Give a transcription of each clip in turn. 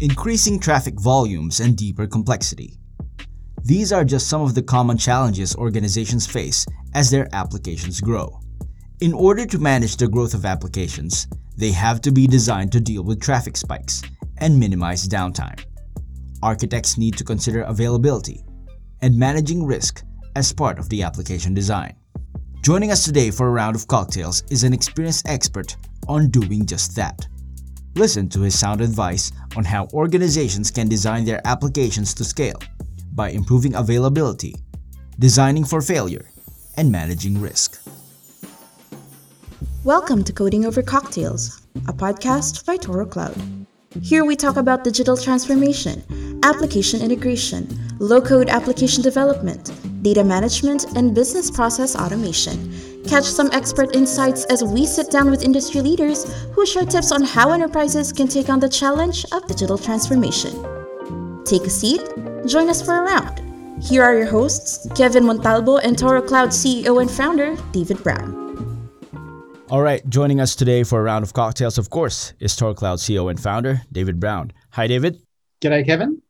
increasing traffic volumes, and deeper complexity. These are just some of the common challenges organizations face as their applications grow. In order to manage the growth of applications, they have to be designed to deal with traffic spikes and minimize downtime. Architects need to consider availability and managing risk as part of the application design. Joining us today for a round of cocktails is an experienced expert on doing just that. Listen to his sound advice on how organizations can design their applications to scale by improving availability, designing for failure, and managing risk. Welcome to Coding Over Cocktails, a podcast by Toro Cloud. Here we talk about digital transformation, application integration, low code application development, data management, and business process automation. Catch some expert insights as we sit down with industry leaders who share tips on how enterprises can take on the challenge of digital transformation. Take a seat, join us for a round. Here are your hosts, Kevin Montalbo and Toro Cloud CEO and founder, David Brown. All right, joining us today for a round of cocktails, of course, is Toro Cloud CEO and founder, David Brown. Hi, David. G'day, Kevin.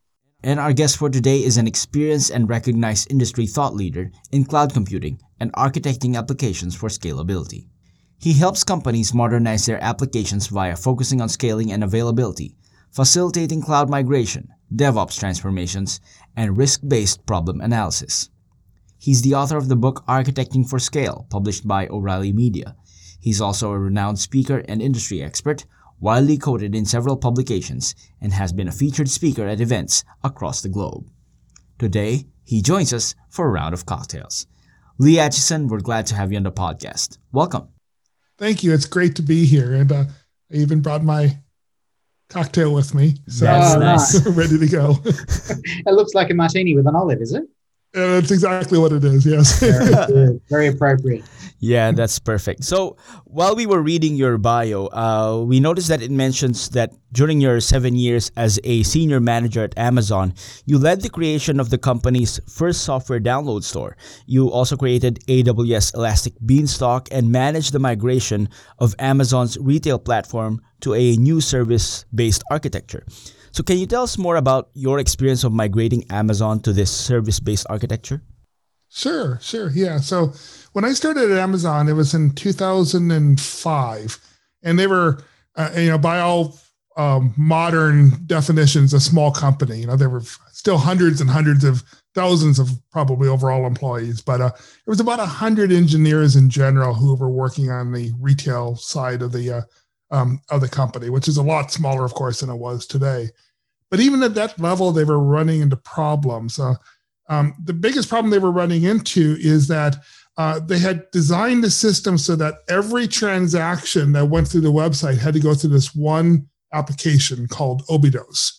And our guest for today is an experienced and recognized industry thought leader in cloud computing and architecting applications for scalability. He helps companies modernize their applications via focusing on scaling and availability, facilitating cloud migration, DevOps transformations, and risk based problem analysis. He's the author of the book Architecting for Scale, published by O'Reilly Media He's also a renowned speaker and industry expert, widely quoted in several publications, and has been a featured speaker at events across the globe. Today, he joins us for a round of cocktails. Lee Atchison, we're glad to have you on the podcast. Welcome. Thank you. It's great to be here. And uh, I even brought my cocktail with me. So That's nice. ready to go. it looks like a martini with an olive, is it? Uh, that's exactly what it is. Yes. very, very appropriate. Yeah, that's perfect. So while we were reading your bio, uh, we noticed that it mentions that during your seven years as a senior manager at Amazon, you led the creation of the company's first software download store. You also created AWS Elastic Beanstalk and managed the migration of Amazon's retail platform to a new service based architecture. So, can you tell us more about your experience of migrating Amazon to this service based architecture? Sure, sure. Yeah. So, when I started at Amazon, it was in 2005, and they were, uh, you know, by all um, modern definitions, a small company. You know, there were still hundreds and hundreds of thousands of probably overall employees, but uh, it was about a hundred engineers in general who were working on the retail side of the uh, um, of the company, which is a lot smaller, of course, than it was today. But even at that level, they were running into problems. Uh, um, the biggest problem they were running into is that uh, they had designed the system so that every transaction that went through the website had to go through this one application called Obidos.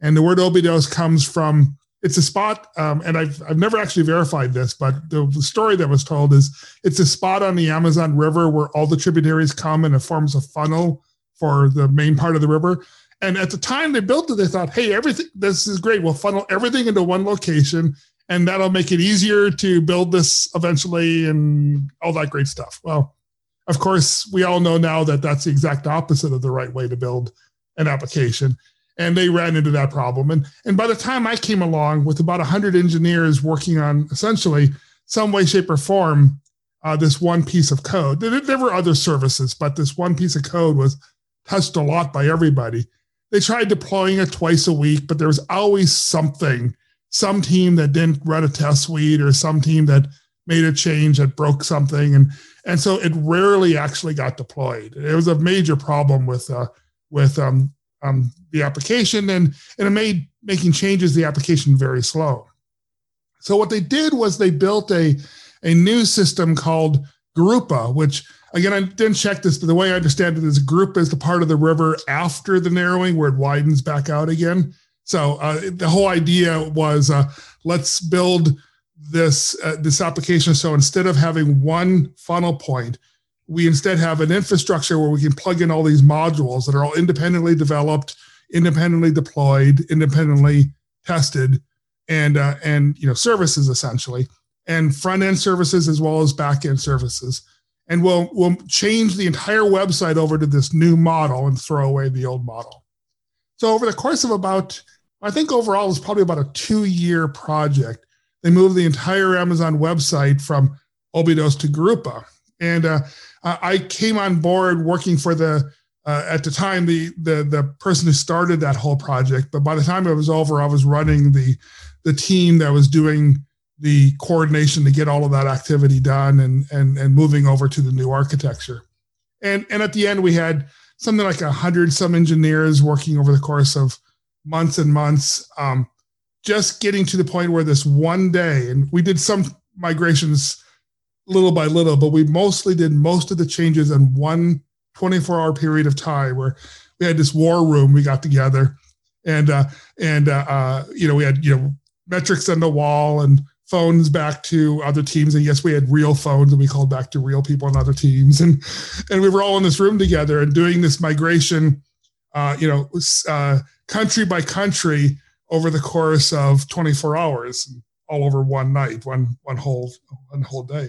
And the word Obidos comes from it's a spot, um, and I've I've never actually verified this, but the, the, story that was told is it's a spot on the Amazon River where all the tributaries come and it forms a funnel for the main part of the river. And at the time they built it, they thought, hey, everything this is great. We'll funnel everything into one location and that'll make it easier to build this eventually and all that great stuff. Well, of course, we all know now that that's the exact opposite of the right way to build an application. And they ran into that problem. And, and by the time I came along with about 100 engineers working on essentially some way, shape, or form, uh, this one piece of code, there, there were other services, but this one piece of code was touched a lot by everybody. They tried deploying it twice a week, but there was always something some team that didn't run a test suite or some team that made a change that broke something and and so it rarely actually got deployed it was a major problem with uh, with um, um, the application and and it made making changes the application very slow so what they did was they built a a new system called Gurupa, which again I didn't check this, but the way I understand it is Gurupa is the part of the river after the narrowing where it widens back out again. So uh, the whole idea was uh, let's build this uh, this application. So instead of having one funnel point, we instead have an infrastructure where we can plug in all these modules that are all independently developed, independently deployed, independently tested, and uh, and you know services essentially, and front end services as well as back end services. And we'll we'll change the entire website over to this new model and throw away the old model. So over the course of about, I think overall it was probably about a two-year project. They moved the entire Amazon website from Obidos to Gurupa, and uh, I came on board working for the uh, at the time the the the person who started that whole project. But by the time it was over, I was running the the team that was doing the coordination to get all of that activity done and and and moving over to the new architecture. And and at the end we had something like a hundred some engineers working over the course of months and months, um, just getting to the point where this one day, and we did some migrations little by little, but we mostly did most of the changes in one 24 hour period of time where we had this war room we got together and uh, and uh, uh, you know we had you know metrics on the wall and phones back to other teams. And yes we had real phones and we called back to real people on other teams. And and we were all in this room together and doing this migration uh, you know uh, country by country over the course of 24 hours all over one night one one whole one whole day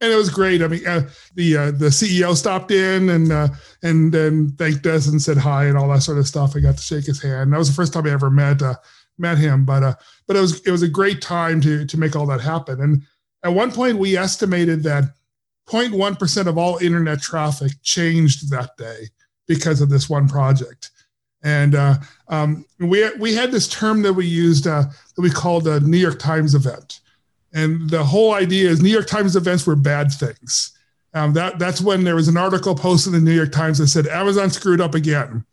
and it was great. I mean, uh, the uh, the CEO stopped in and uh, and then thanked us and said hi and all that sort of stuff. I got to shake his hand. That was the first time I ever met uh, met him, but uh, but it was it was a great time to to make all that happen. And at one point, we estimated that 0.1 percent of all internet traffic changed that day because of this one project. And uh, um, we we had this term that we used that we called a New York Times event and the whole idea is New York Times events were bad things. Um, that that's when there was an article posted in the New York Times that said Amazon screwed up again,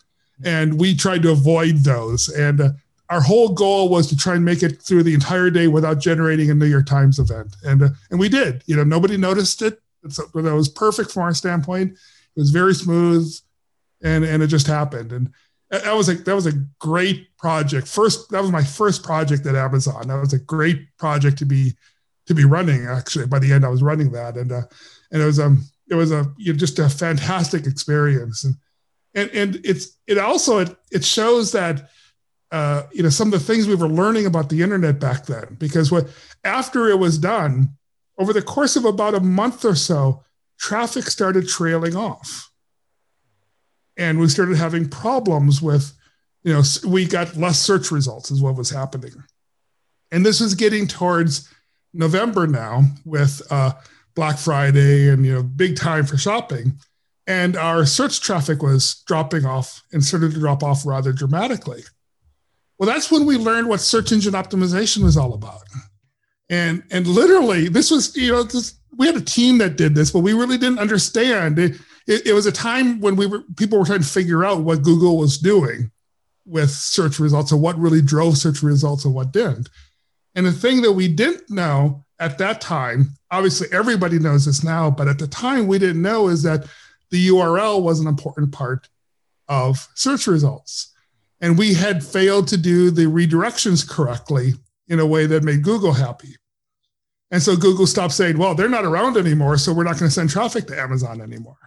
and we tried to avoid those. And uh, our whole goal was to try and make it through the entire day without generating a New York Times event, and uh, and we did. You know, nobody noticed it. It's, that was perfect from our standpoint. It was very smooth, and and it just happened. And that was a that was a great project. First, that was my first project at Amazon. That was a great project to be to be running. Actually, by the end, I was running that, and uh, and it was um it was a you know, just a fantastic experience, and and and it's it also it it shows that uh, you know some of the things we were learning about the internet back then because what after it was done over the course of about a month or so traffic started trailing off and we started having problems with you know we got less search results is what was happening. And this was getting towards november now with uh, black friday and you know big time for shopping. And our search traffic was dropping off and started to drop off rather dramatically. Well that's when we learned what search engine optimization was all about. And and literally this was you know this, we had a team that did this but we really didn't understand it, it, it was a time when we were people were trying to figure out what Google was doing with search results and what really drove search results and what didn't. And the thing that we didn't know at that time, obviously everybody knows this now, but at the time we didn't know is that the URL was an important part of search results. And we had failed to do the redirections correctly in a way that made Google happy. And so Google stopped saying, well, they're not around anymore, so we're not going to send traffic to Amazon anymore.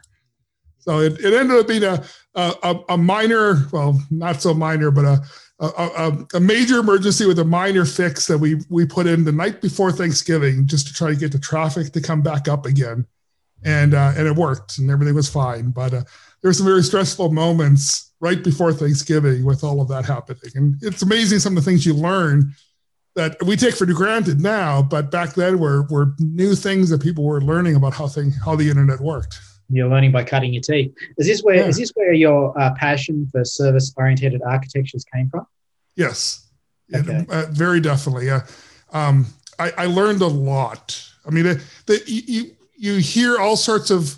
So it, it ended up being a, a, a minor, well, not so minor, but a, a, a, major emergency with a minor fix that we we put in the night before Thanksgiving just to try to get the traffic to come back up again, and uh, and it worked and everything was fine. But uh, there were some very stressful moments right before Thanksgiving with all of that happening, and it's amazing some of the things you learn that we take for granted now, but back then were were new things that people were learning about how thing how the internet worked you're learning by cutting your teeth. Is this where yeah. is this where your uh, passion for service oriented architectures came from? Yes, okay. uh, very definitely. Yeah, um, I, I, learned a lot. I mean, the, the, you you hear all sorts of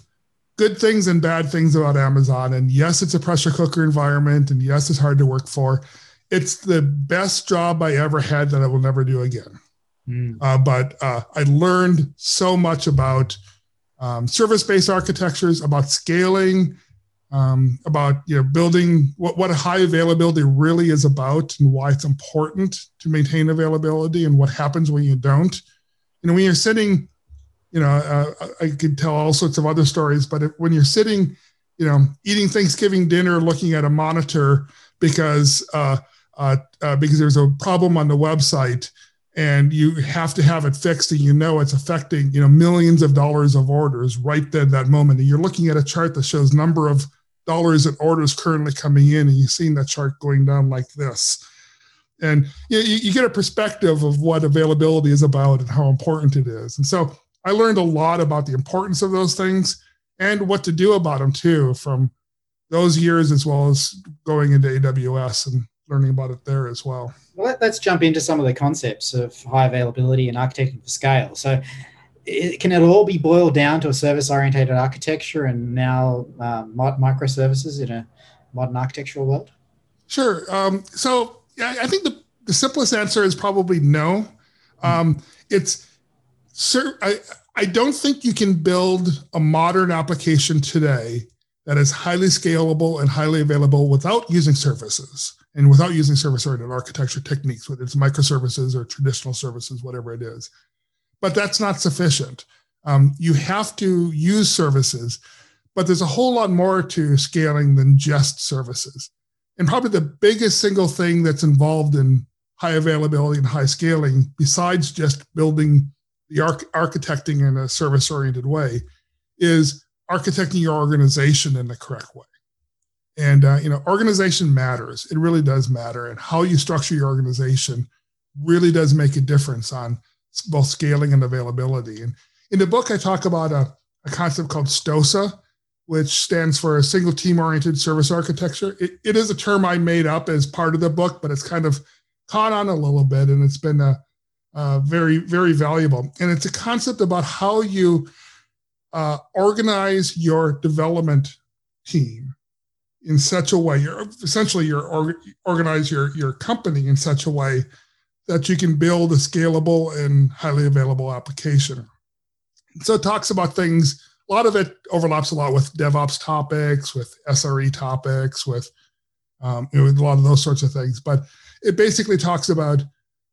good things and bad things about Amazon, and yes, it's a pressure cooker environment, and yes, it's hard to work for. It's the best job I ever had that I will never do again. Mm. Uh, but uh, I learned so much about um, service-based architectures, about scaling, um, about you know building what, what high availability really is about and why it's important to maintain availability and what happens when you don't. You know, when you're sitting, you know, uh, I could tell all sorts of other stories, but if, when you're sitting, you know, eating Thanksgiving dinner, looking at a monitor because uh, uh, uh because there's a problem on the website, and you have to have it fixed and you know it's affecting you know millions of dollars of orders right then that moment and you're looking at a chart that shows number of dollars in orders currently coming in, and you've seen that chart going down like this. And you, you get a perspective of what availability is about and how important it is. And so I learned a lot about the importance of those things and what to do about them too from those years as well as going into AWS and learning about it there as well. Well, let's jump into some of the concepts of high availability and architecting for scale. So, it, can it all be boiled down to a service oriented architecture and now um, microservices in a modern architectural world? Sure. Um, so, I think the, the simplest answer is probably no. Um, it's sir, I, I don't think you can build a modern application today that is highly scalable and highly available without using services and without using service oriented architecture techniques, whether it's microservices or traditional services, whatever it is. But that's not sufficient. Um, you have to use services, but there's a whole lot more to scaling than just services. And probably the biggest single thing that's involved in high availability and high scaling, besides just building the arch- architecting in a service oriented way, is architecting your organization in the correct way. And uh, you know, organization matters. It really does matter, and how you structure your organization really does make a difference on both scaling and availability. And in the book, I talk about a, a concept called STOSA, which stands for a single team oriented service architecture. It, it is a term I made up as part of the book, but it's kind of caught on a little bit, and it's been a, a very very valuable. And it's a concept about how you uh, organize your development team in such a way you're essentially you're or, organize your your company in such a way that you can build a scalable and highly available application. So it talks about things a lot of it overlaps a lot with devops topics with sre topics with um, you know, with a lot of those sorts of things. But it basically talks about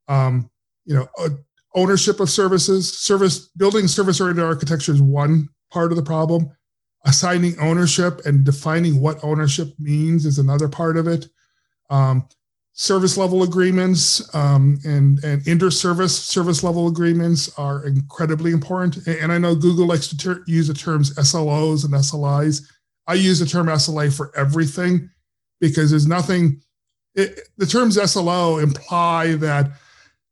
um, you know ownership of services service building service oriented architecture is one part of the problem assigning ownership and defining what ownership means is another part of it. Um, service level agreements um, and and inter-service service level agreements are incredibly important. And I know Google likes to ter- use the terms SLOs and SLIs. I use the term SLA for everything because there's nothing. It, the terms SLO imply that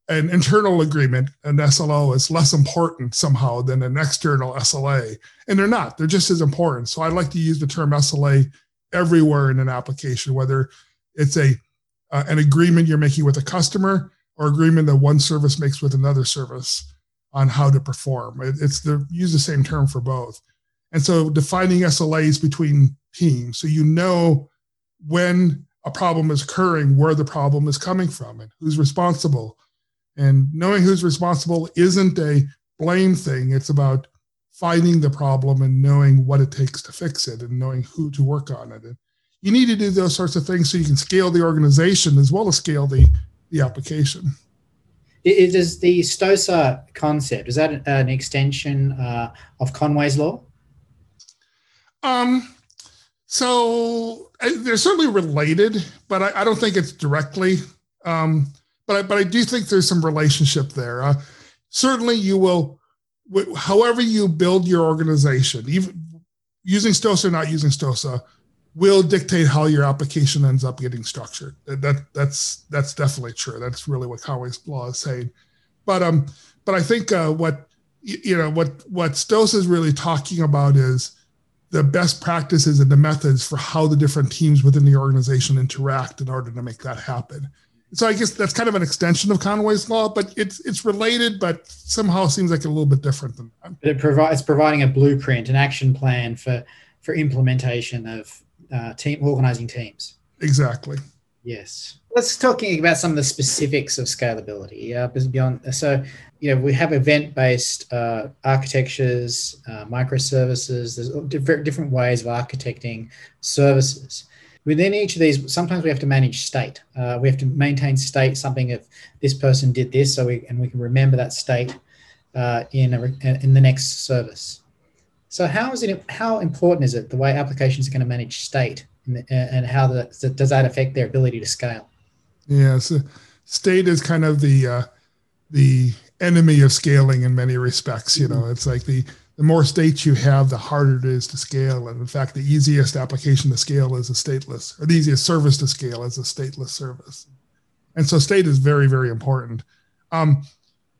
an internal agreement, an SLO, is less important somehow than an external SLA. And they're not, they're just as important. So I like to use the term SLA everywhere in an application, whether it's a uh, an agreement you're making with a customer or agreement that one service makes with another service on how to perform. It, it's the use the same term for both. And so defining SLAs between teams so you know when a problem is occurring, where the problem is coming from, and who's responsible and knowing who's responsible isn't a blame thing. It's about finding the problem and knowing what it takes to fix it and knowing who to work on it. And you need to do those sorts of things so you can scale the organization as well as scale the, the application. It is the STOSA concept, is that an extension uh, of Conway's law? Um, so they're certainly related, but I, I don't think it's directly um, but I, but I do think there's some relationship there. Uh, certainly, you will, however you build your organization, even using Stosa or not using Stosa, will dictate how your application ends up getting structured. That that's that's definitely true. That's really what Conway's law is saying. But um, but I think uh, what you know what what Stosa is really talking about is the best practices and the methods for how the different teams within the organization interact in order to make that happen so I guess that's kind of an extension of Conway's law, but it's it's related, but somehow seems like a little bit different than that. But it provides providing a blueprint, an action plan for for implementation of uh, team organizing teams. Exactly. Yes. Let's talking about some of the specifics of scalability. Uh, beyond so, you know, we have event-based uh, architectures, uh, microservices. There's different different ways of architecting services within each of these, sometimes we have to manage state. Uh, we have to maintain state, something if this person did this, so we and we can remember that state uh, in a, in the next service. So how is it? How important is it the way applications are going to manage state, and, and how the, does that affect their ability to scale? Yeah, so state is kind of the uh, the enemy of scaling in many respects. You know, mm-hmm. it's like the the more states you have, the harder it is to scale. And in fact, the easiest application to scale is a stateless, or the easiest service to scale is a stateless service. And so state is very, very important. Um,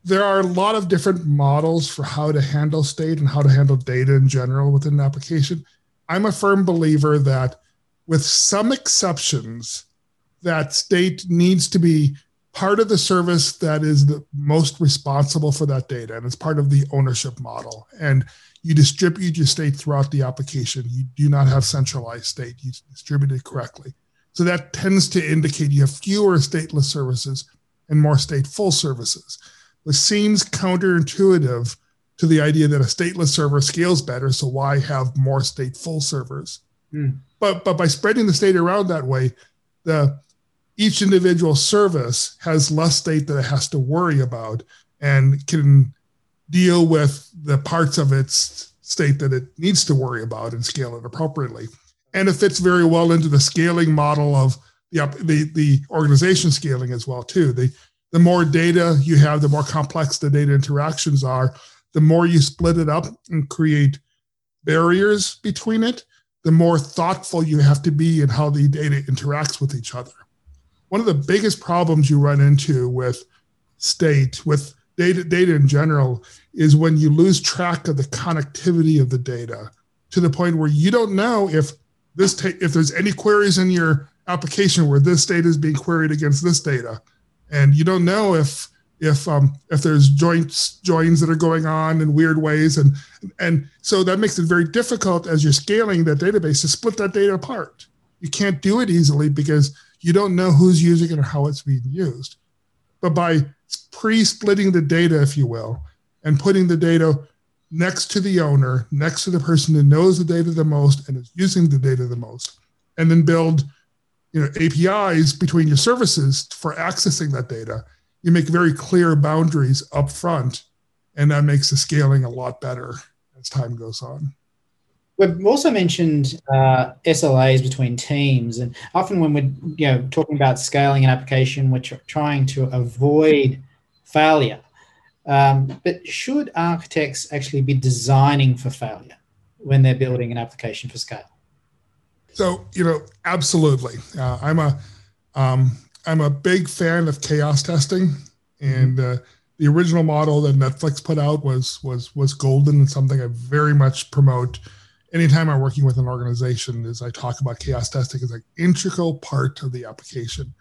there are a lot of different models for how to handle state and how to handle data in general within an application. I'm a firm believer that, with some exceptions, that state needs to be part of the service that is the most responsible for that data and it's part of the ownership model. And you distribute your state throughout the application. You do not have centralized state. You distribute it correctly. So that tends to indicate you have fewer stateless services and more stateful services. Which seems counterintuitive to the idea that a stateless server scales better so why have more stateful servers? Mm. but but by spreading the state around that way the each individual service has less state that it has to worry about and can deal with the parts of its state that it needs to worry about and scale it appropriately. And it fits very well into the scaling model of the, the, the organization scaling as well too. The, the more data you have, the more complex the data interactions are, the more you split it up and create barriers between it, the more thoughtful you have to be in how the data interacts with each other one of the biggest problems you run into with state, with data, data in general, is when you lose track of the connectivity of the data to the point where you don't know if this ta- if there's any queries in your application where this data is being queried against this data, and you don't know if if um, if there's joints joins that are going on in weird ways, and and so that makes it very difficult as you're scaling that database to split that data apart. You can't do it easily because you don't know who's using it or how it's being used. But by pre splitting the data, if you will, and putting the data next to the owner, next to the person who knows the data the most and is using the data the most, and then build you know, APIs between your services for accessing that data, you make very clear boundaries up front, and that makes the scaling a lot better as time goes on. We've also mentioned uh, SLAs between teams, and often when we're you know talking about scaling an application, we're tr- trying to avoid failure. Um, but should architects actually be designing for failure when they're building an application for scale? So you know, absolutely. Uh, I'm a am um, a big fan of chaos testing, and uh, the original model that Netflix put out was was was golden and something I very much promote anytime I'm working with an organization is I talk about chaos testing as an integral part of the application.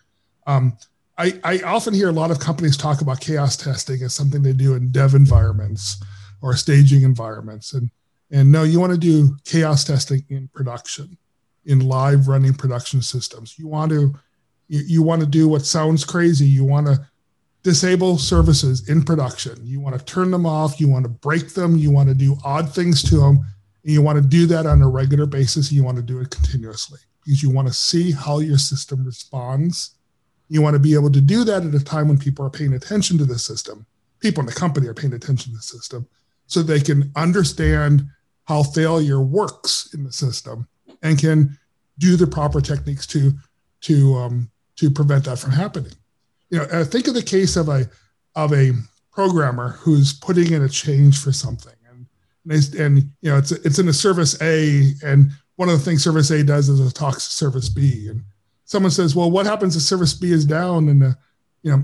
Um, I, I, often hear a lot of companies talk about chaos testing as something they do in dev environments or staging environments. And, and no, you want to do chaos testing in production, in live running production systems. You want to you want to do what sounds crazy. You want to disable services in production. You want to turn them off. You want to break them. You want to do odd things to them and you want to do that on a regular basis. You want to do it continuously because you want to see how your system responds. You want to be able to do that at a time when people are paying attention to the system. People in the company are paying attention to the system so they can understand how failure works in the system and can do the proper techniques to to um, to prevent that from happening. You know, think of the case of a of a programmer who's putting in a change for something and, and you know it's it's in a service A, and one of the things service A does is it talks to service B, and someone says, well, what happens if service B is down? And the, you know,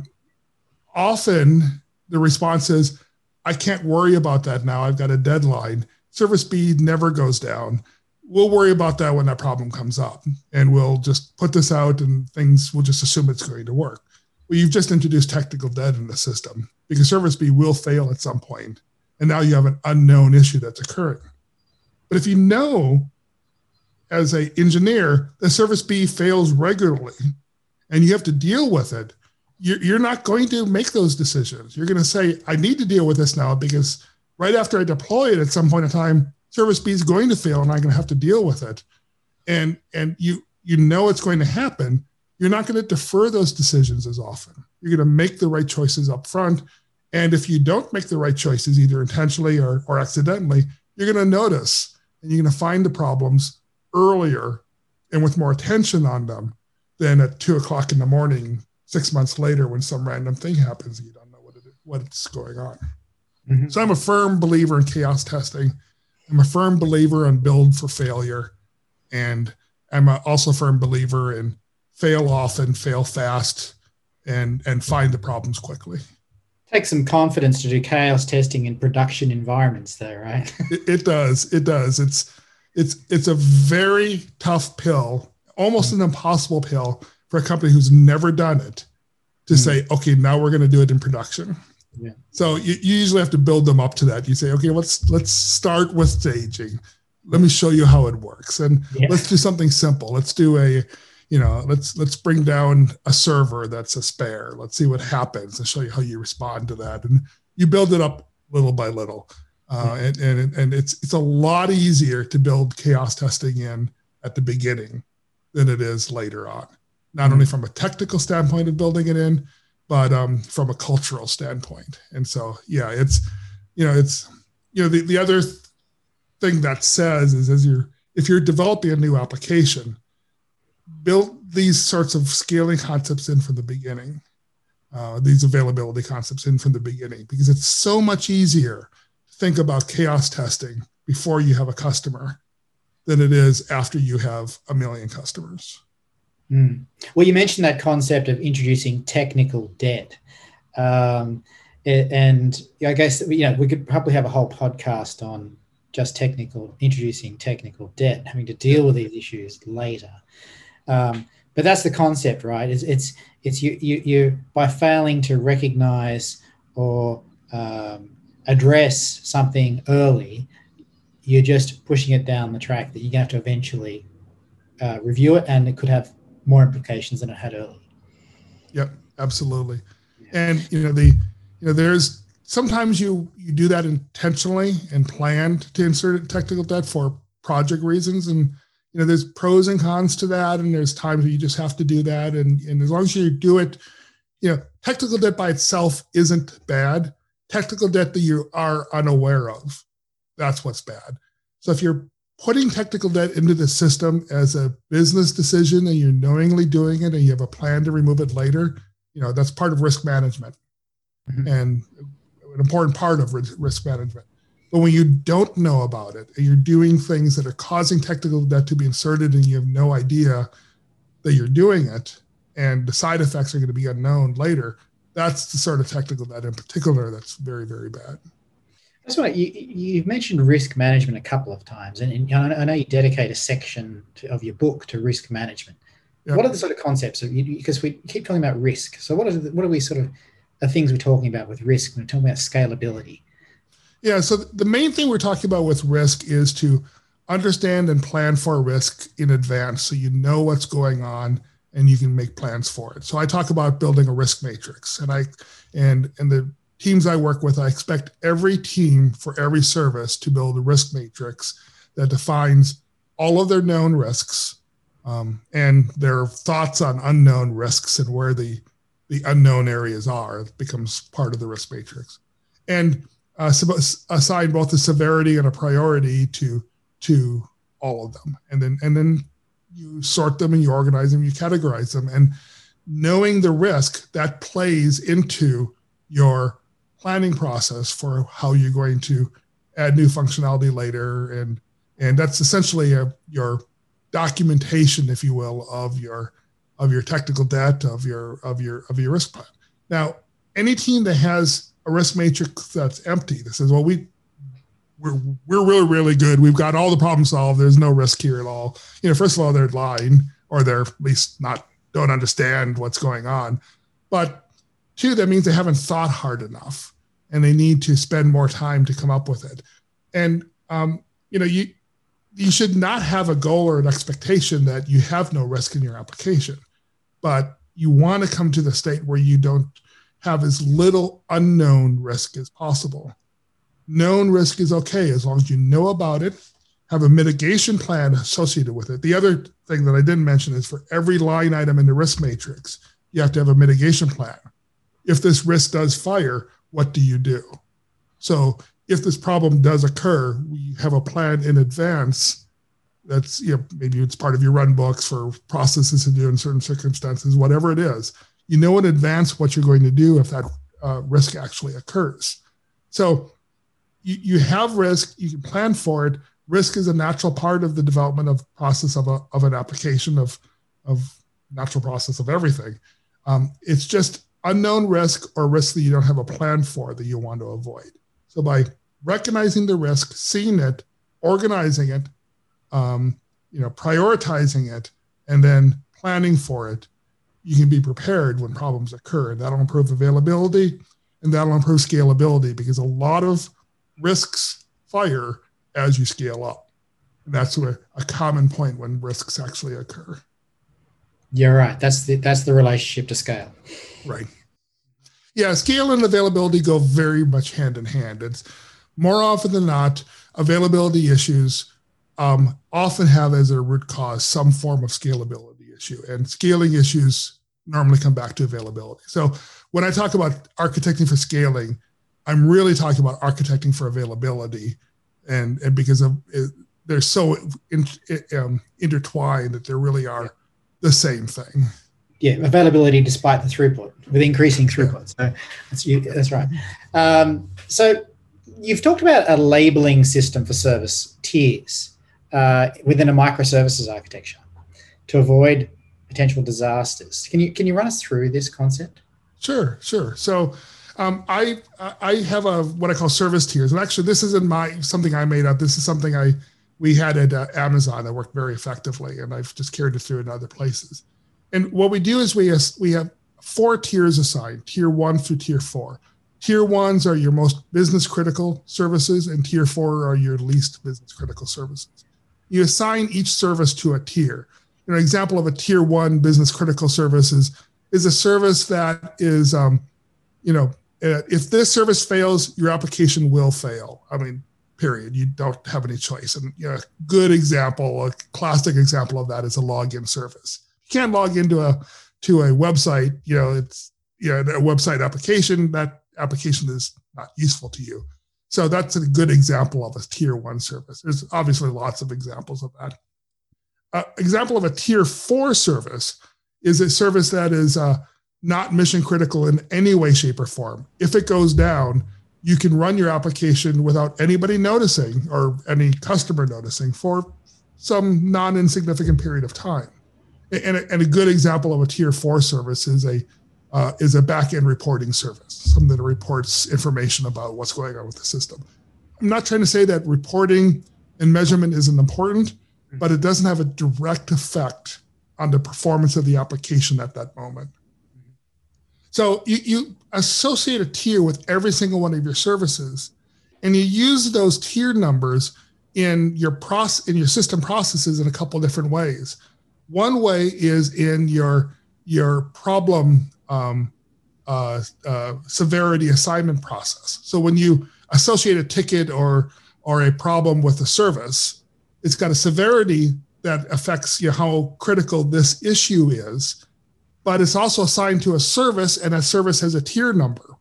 often the response is, I can't worry about that now. I've got a deadline. Service B never goes down. We'll worry about that when that problem comes up, and we'll just put this out, and things we'll just assume it's going to work. Well, you've just introduced technical debt in the system because service B will fail at some point and now you have an unknown issue that's occurring. But if you know as an engineer that service B fails regularly and you have to deal with it, you're not going to make those decisions. You're going to say, I need to deal with this now because right after I deploy it at some point in time, service B is going to fail and I'm going to have to deal with it. And, and you, you know it's going to happen. You're not going to defer those decisions as often. You're going to make the right choices up front and if you don't make the right choices, either intentionally or, or accidentally, you're going to notice and you're going to find the problems earlier and with more attention on them than at two o'clock in the morning, six months later, when some random thing happens and you don't know what, it is, what it's going on. Mm-hmm. So I'm a firm believer in chaos testing. I'm a firm believer in build for failure. And I'm also a firm believer in fail often, fail fast, and, and find the problems quickly. Takes some confidence to do chaos testing in production environments, though, right? it, it does. It does. It's it's it's a very tough pill, almost an impossible pill for a company who's never done it to mm-hmm. say, okay, now we're going to do it in production. Yeah. So you, you usually have to build them up to that. You say, okay, let's let's start with staging. Let me show you how it works, and yeah. let's do something simple. Let's do a, you know, let's let's bring down a server that's a spare. Let's see what happens and show you how you respond to that. And you build it up little by little, uh, and and and it's it's a lot easier to build chaos testing in at the beginning than it is later on. Not only from a technical standpoint of building it in, but um, from a cultural standpoint. And so, yeah, it's, you know, it's, you know, the, the other thing that says is as you're, if you're developing a new application, build these sorts of scaling concepts in from the beginning, uh, these availability concepts in from the beginning, because it's so much easier to think about chaos testing before you have a customer than it is after you have a million customers. Mm. Well, you mentioned that concept of introducing technical debt. Um, and I guess you know we could probably have a whole podcast on just technical introducing technical debt, having to deal with these issues later. Um, but that's the concept, right? It's it's, it's you, you you by failing to recognize or um, address something early, you're just pushing it down the track that you're going to have to eventually uh, review it, and it could have more implications than it had earlier. Yep, absolutely. Yeah. And you know the you know there's sometimes you you do that intentionally and planned to insert technical debt for project reasons and you know there's pros and cons to that and there's times where you just have to do that and and as long as you do it you know technical debt by itself isn't bad technical debt that you are unaware of that's what's bad so if you're putting technical debt into the system as a business decision and you're knowingly doing it and you have a plan to remove it later, you know, that's part of risk management mm-hmm. and an important part of risk management. But when you don't know about it and you're doing things that are causing technical debt to be inserted and you have no idea that you're doing it and the side effects are going to be unknown later, that's the sort of technical debt in particular that's very, very bad. That's right. You, you've mentioned risk management a couple of times, and, and I know you dedicate a section to, of your book to risk management. Yep. What are the sort of concepts? Of, because we keep talking about risk. So, what are the, what are we sort of the things we're talking about with risk? When we're talking about scalability. Yeah. So the main thing we're talking about with risk is to understand and plan for risk in advance, so you know what's going on and you can make plans for it. So I talk about building a risk matrix, and I and and the teams I work with, I expect every team for every service to build a risk matrix that defines all of their known risks um, and their thoughts on unknown risks and where the the unknown areas are. It becomes part of the risk matrix, and uh, assign both a severity and a priority to to all of them, and then and then you sort them and you organize them, you categorize them, and knowing the risk that plays into your planning process for how you're going to add new functionality later. And and that's essentially a, your documentation if you will of your of your technical debt of your of your of your risk plan. Now any team that has a risk matrix that's empty that says well we we're we're really really good. We've got all the problems solved. There's no risk here at all. You know first of all they're lying or they're at least not don't understand what's going on. But two that means they haven't thought hard enough and they need to spend more time to come up with it. And um, you know, you you should not have a goal or an expectation that you have no risk in your application, but you want to come to the state where you don't have as little unknown risk as possible. Known risk is okay as long as you know about it, have a mitigation plan associated with it. The other thing that I didn't mention is for every line item in the risk matrix, you have to have a mitigation plan. If this risk does fire, what do you do? So if this problem does occur, we have a plan in advance. That's you know, maybe it's part of your run books for processes to do in certain circumstances, whatever it is. You know in advance what you're going to do if that uh, risk actually occurs. So you, you have risk, you can plan for it. Risk is a natural part of the development of process of, a, of an application of, of natural process of everything. Um, it's just unknown risk or risk that you don't have a plan for that you want to avoid. So by recognizing the risk, seeing it, organizing it, um, you know, prioritizing it, and then planning for it, you can be prepared when problems occur. And that'll improve availability and that'll improve scalability because a lot of risks fire as you scale up. And that's a, a common point when risks actually occur. You're right. That's the that's the relationship to scale. Right. Yeah, scale and availability go very much hand in hand. It's more often than not, availability issues um, often have as their root cause some form of scalability issue, and scaling issues normally come back to availability. So when I talk about architecting for scaling, I'm really talking about architecting for availability, and and because of it, they're so in, um, intertwined that they really are the same thing. Yeah, availability despite the throughput with increasing throughput. So that's you, that's right. Um, so you've talked about a labeling system for service tiers uh, within a microservices architecture to avoid potential disasters. Can you can you run us through this concept? Sure, sure. So um, I I have a what I call service tiers, and actually this isn't my something I made up. This is something I we had at uh, Amazon that worked very effectively, and I've just carried it through in other places. And what we do is we we have four tiers assigned: tier one through tier four. Tier ones are your most business critical services, and tier four are your least business critical services. You assign each service to a tier. An example of a tier one business critical service is, is a service that is, um, you know, uh, if this service fails, your application will fail. I mean, period. You don't have any choice. And you know, a good example, a classic example of that is a login service. You can't log into a to a website. You know, it's you know a website application. That application is not useful to you. So that's a good example of a tier one service. There's obviously lots of examples of that. Uh, example of a tier four service is a service that is uh, not mission critical in any way, shape, or form. If it goes down, you can run your application without anybody noticing or any customer noticing for some non insignificant period of time. And a, and a, good example of a tier four service is a uh, is a back-end reporting service, something that reports information about what's going on with the system. I'm not trying to say that reporting and measurement isn't important, but it doesn't have a direct effect on the performance of the application at that moment. So you, you associate a tier with every single one of your services, and you use those tier numbers in your process in your system processes in a couple different ways. One way is in your your problem um, uh, uh, severity assignment process. So when you associate a ticket or or a problem with a service, it's got a severity that affects you how critical this issue is but it's also assigned to a service and that service has a tier number.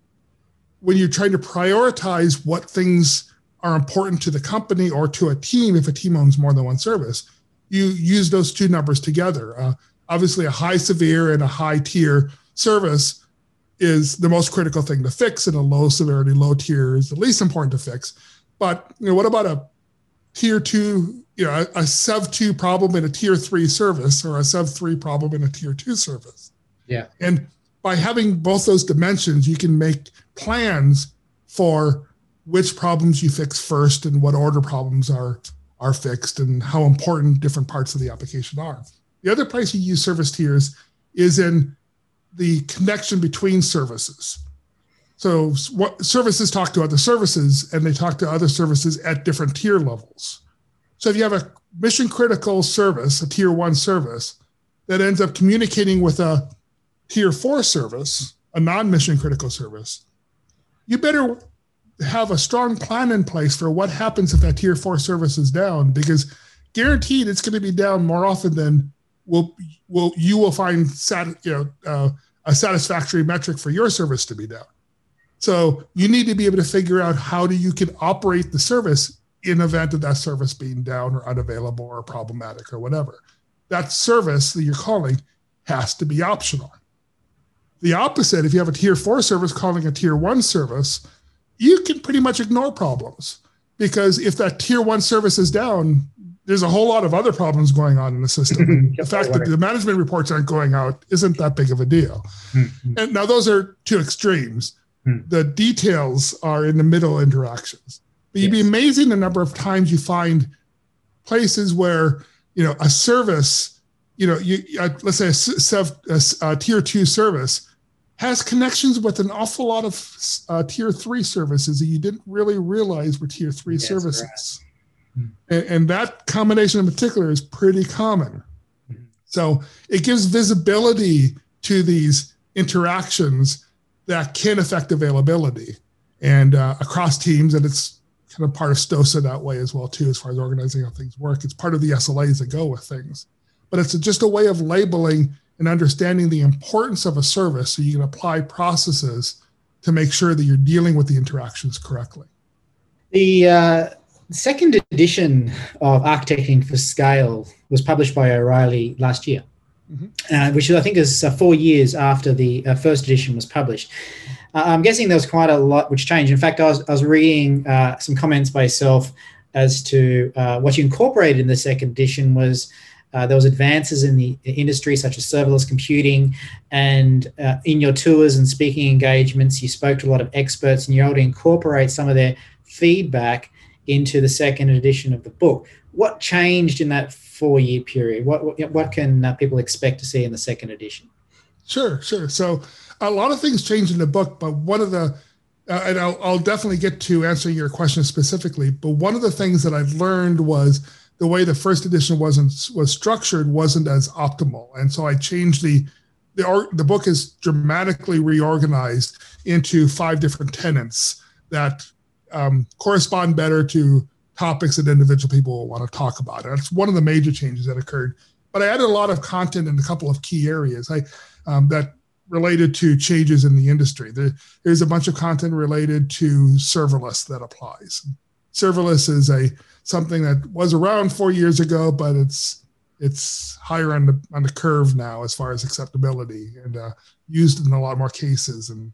When you're trying to prioritize what things are important to the company or to a team, if a team owns more than one service, you use those two numbers together. Uh, obviously, a high severe and a high tier service is the most critical thing to fix, and a low severity, low tier is the least important to fix. But you know, what about a tier two, you know, a, a Sev two problem in a tier three service or a Sev three problem in a tier two service? Yeah. And by having both those dimensions, you can make plans for which problems you fix first and what order problems are are fixed and how important different parts of the application are. The other place you use service tiers is in the connection between services. So what services talk to other services and they talk to other services at different tier levels. So if you have a mission critical service, a tier one service that ends up communicating with a tier four service, a non mission critical service, you better have a strong plan in place for what happens if that tier four service is down because guaranteed it's going to be down more often than will will you will find sat, you know uh, a satisfactory metric for your service to be down. So you need to be able to figure out how do you can operate the service in event of that service being down or unavailable or problematic or whatever that service that you're calling has to be optional the opposite, if you have a tier four service calling a tier one service, you can pretty much ignore problems because if that tier one service is down, there's a whole lot of other problems going on in the system. the fact that the management reports aren't going out isn't that big of a deal. Mm-hmm. And now those are two extremes. Mm-hmm. The details are in the middle interactions. But you'd yes. be amazing the number of times you find places where you know a service, you know, you uh, let's say a, a, a, tier two service has connections with an awful lot of uh, tier three services that you didn't really realize were tier three yes, services. Right. And, and, that combination in particular is pretty common. Mm-hmm. So it gives visibility to these interactions that can affect availability and uh, across teams. And it's kind of part of STOSA that way as well too, as far as organizing how things work. It's part of the SLAs that go with things, but it's just a way of labeling and understanding the importance of a service so you can apply processes to make sure that you're dealing with the interactions correctly. The uh, second edition of Architecting for Scale was published by O'Reilly last year, mm-hmm. uh, which I think is uh, four years after the uh, first edition was published. Uh, I'm guessing there was quite a lot which changed. In fact, I was, I was reading uh, some comments by yourself as to what you incorporated in the second edition was uh, there was advances in the industry such as serverless computing and uh, in your tours and speaking engagements you spoke to a lot of experts and you're able to incorporate some of their feedback into the second edition of the book. What changed in that four year period? What, what, what can uh, people expect to see in the second edition? Sure sure. So a lot of things changed in the book but one of the uh, and I'll, I'll definitely get to answering your question specifically but one of the things that i learned was the way the first edition wasn't was structured wasn't as optimal, and so I changed the the art. The book is dramatically reorganized into five different tenets that um, correspond better to topics that individual people will want to talk about. And that's one of the major changes that occurred. But I added a lot of content in a couple of key areas I, um, that related to changes in the industry. There, there's a bunch of content related to serverless that applies. Serverless is a something that was around four years ago, but it's it's higher on the on the curve now as far as acceptability and uh, used in a lot more cases and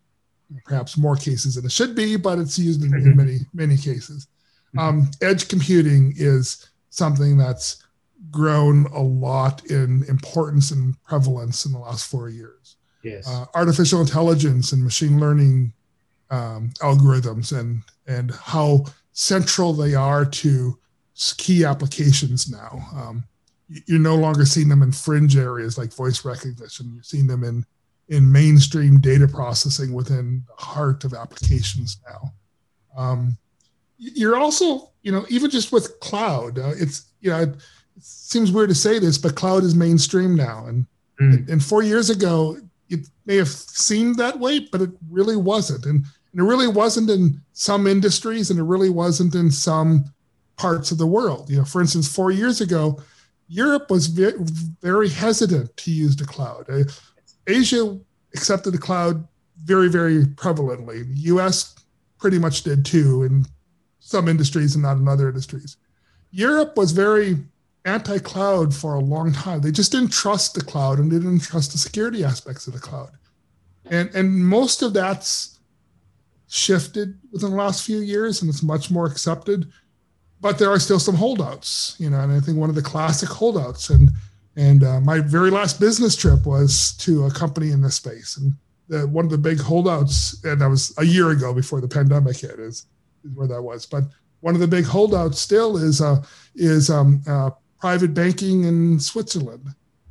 perhaps more cases than it should be, but it's used in, in mm-hmm. many many cases. Mm-hmm. Um, edge computing is something that's grown a lot in importance and prevalence in the last four years. Yes. Uh, artificial intelligence and machine learning um, algorithms and and how central they are to key applications now. Um, you're no longer seeing them in fringe areas like voice recognition. You're seeing them in in mainstream data processing within the heart of applications now. Um, you're also, you know, even just with cloud, uh, it's you know, it, it, seems weird to say this, but cloud is mainstream now, and mm. and four years ago it may have seemed that way, but it really wasn't, and, and it really wasn't in some industries, and it really wasn't in some parts of the world. You know, for instance, four years ago, Europe was very, very hesitant to use the cloud. Uh, Asia accepted the cloud very, very prevalently. The U.S. pretty much did too in some industries and not in other industries. Europe was very anti-cloud for a long time. They just didn't trust the cloud and they didn't trust the security aspects of the cloud. And and most of that's shifted within the last few years and it's much more accepted but there are still some holdouts, you know, and I think one of the classic holdouts and and uh, my very last business trip was to a company in this space, and the, one of the big holdouts, and that was a year ago before the pandemic hit, is, is where that was. But one of the big holdouts still is uh, is um, uh, private banking in Switzerland.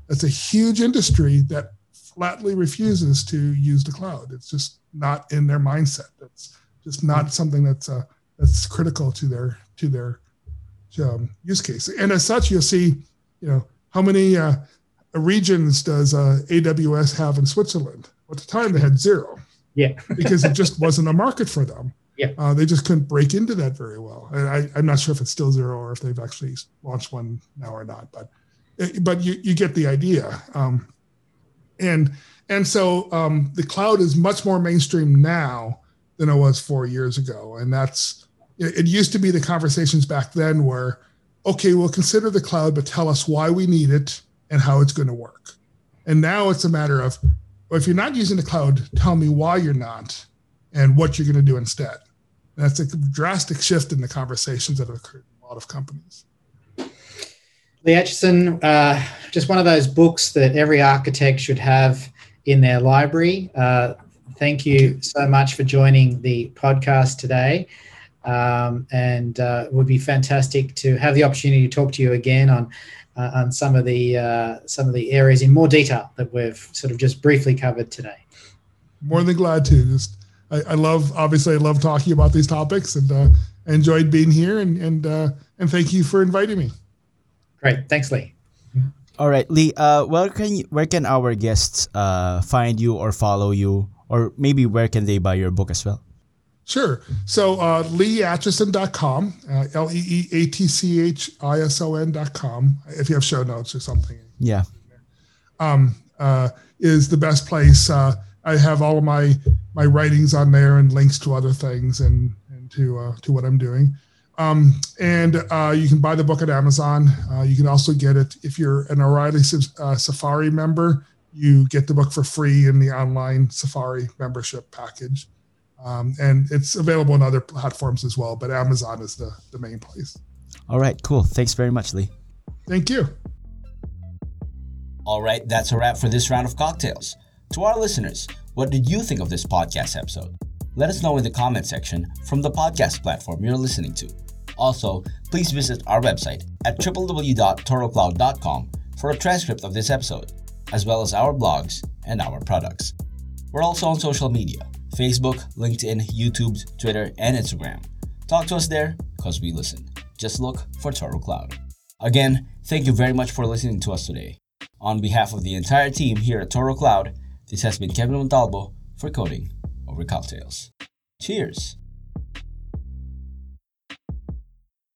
That's a huge industry that flatly refuses to use the cloud. It's just not in their mindset. It's just not something that's uh, that's critical to their to their um, use case. And as such, you'll see, you know, how many uh, regions does uh, AWS have in Switzerland? At the time, they had zero. Yeah. because it just wasn't a market for them. Yeah. Uh, they just couldn't break into that very well. I, am not sure if it's still zero or if they've actually launched one now or not, but eh, but you, you get the idea. Um, and and so um, the cloud is much more mainstream now than it was four years ago, and that's it used to be the conversations back then were, okay, we'll consider the cloud, but tell us why we need it and how it's going to work. And now it's a matter of, well, if you're not using the cloud, tell me why you're not and what you're going to do instead. That's a drastic shift in the conversations that have occurred in a lot of companies. Lee Atchison, uh, just one of those books that every architect should have in their library. Uh, thank you so much for joining the podcast today. Um, and uh, it would be fantastic to have the opportunity to talk to you again on uh, on some of the uh, some of the areas in more detail that we've sort of just briefly covered today. More than glad to. Just I, I love obviously I love talking about these topics and uh, I enjoyed being here and and uh, and thank you for inviting me. Great, thanks, Lee. All right, Lee. Uh, where can you, where can our guests uh find you or follow you, or maybe where can they buy your book as well? Sure. So uh, leeatchison.com, uh, L E E A T C H I S O N.com, if you have show notes or something. Yeah. Um, uh, is the best place. Uh, I have all of my my writings on there and links to other things and, and to uh, to what I'm doing. Um, and uh, you can buy the book at Amazon. Uh, you can also get it if you're an O'Reilly uh, Safari member. You get the book for free in the online Safari membership package. Um, and it's available on other platforms as well, but Amazon is the, the main place. All right, cool. Thanks very much, Lee. Thank you. All right, that's a wrap for this round of cocktails. To our listeners, what did you think of this podcast episode? Let us know in the comment section from the podcast platform you're listening to. Also, please visit our website at www.torocloud.com for a transcript of this episode, as well as our blogs and our products. We're also on social media Facebook, LinkedIn, YouTube, Twitter, and Instagram. Talk to us there because we listen. Just look for Toro Cloud. Again, thank you very much for listening to us today. On behalf of the entire team here at Toro Cloud, this has been Kevin Montalvo for Coding Over Cocktails. Cheers!